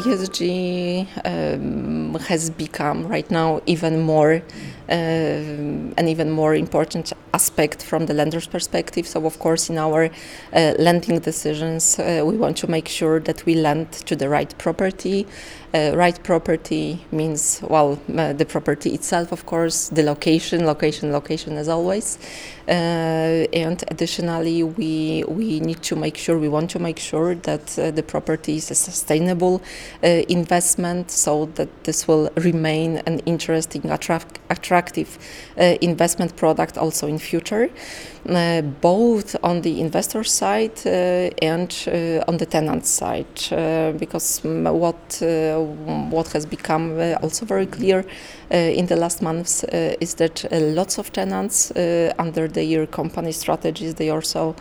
ESG um, has become right now even more an even more important aspect from the lender's perspective. So, of course, in our uh, lending decisions, uh, we want to make sure that we lend to the right property. Uh, right property means, well, uh, the property itself, of course, the location, location, location as always. Uh, and additionally, we, we need to make sure, we want to make sure that the property is a sustainable investment so that this will remain an interesting, attract attract, attractive uh, investment product also in future, uh, both on the investor side uh, and uh, on the tenant side, uh, because what uh, what has become also very clear in the last months is that lots of tenants under their company strategies they also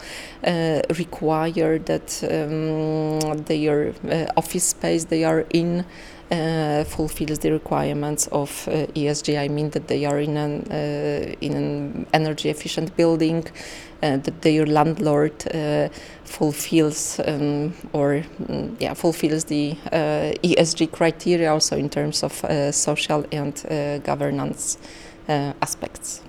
require that um, their office space they are in uh, fulfills the requirements of uh, ESG. I mean that they are in an uh, in an energy efficient building, uh, that their landlord uh, fulfills um, or um, yeah fulfills the uh, ESG criteria also in terms of social and governance aspects.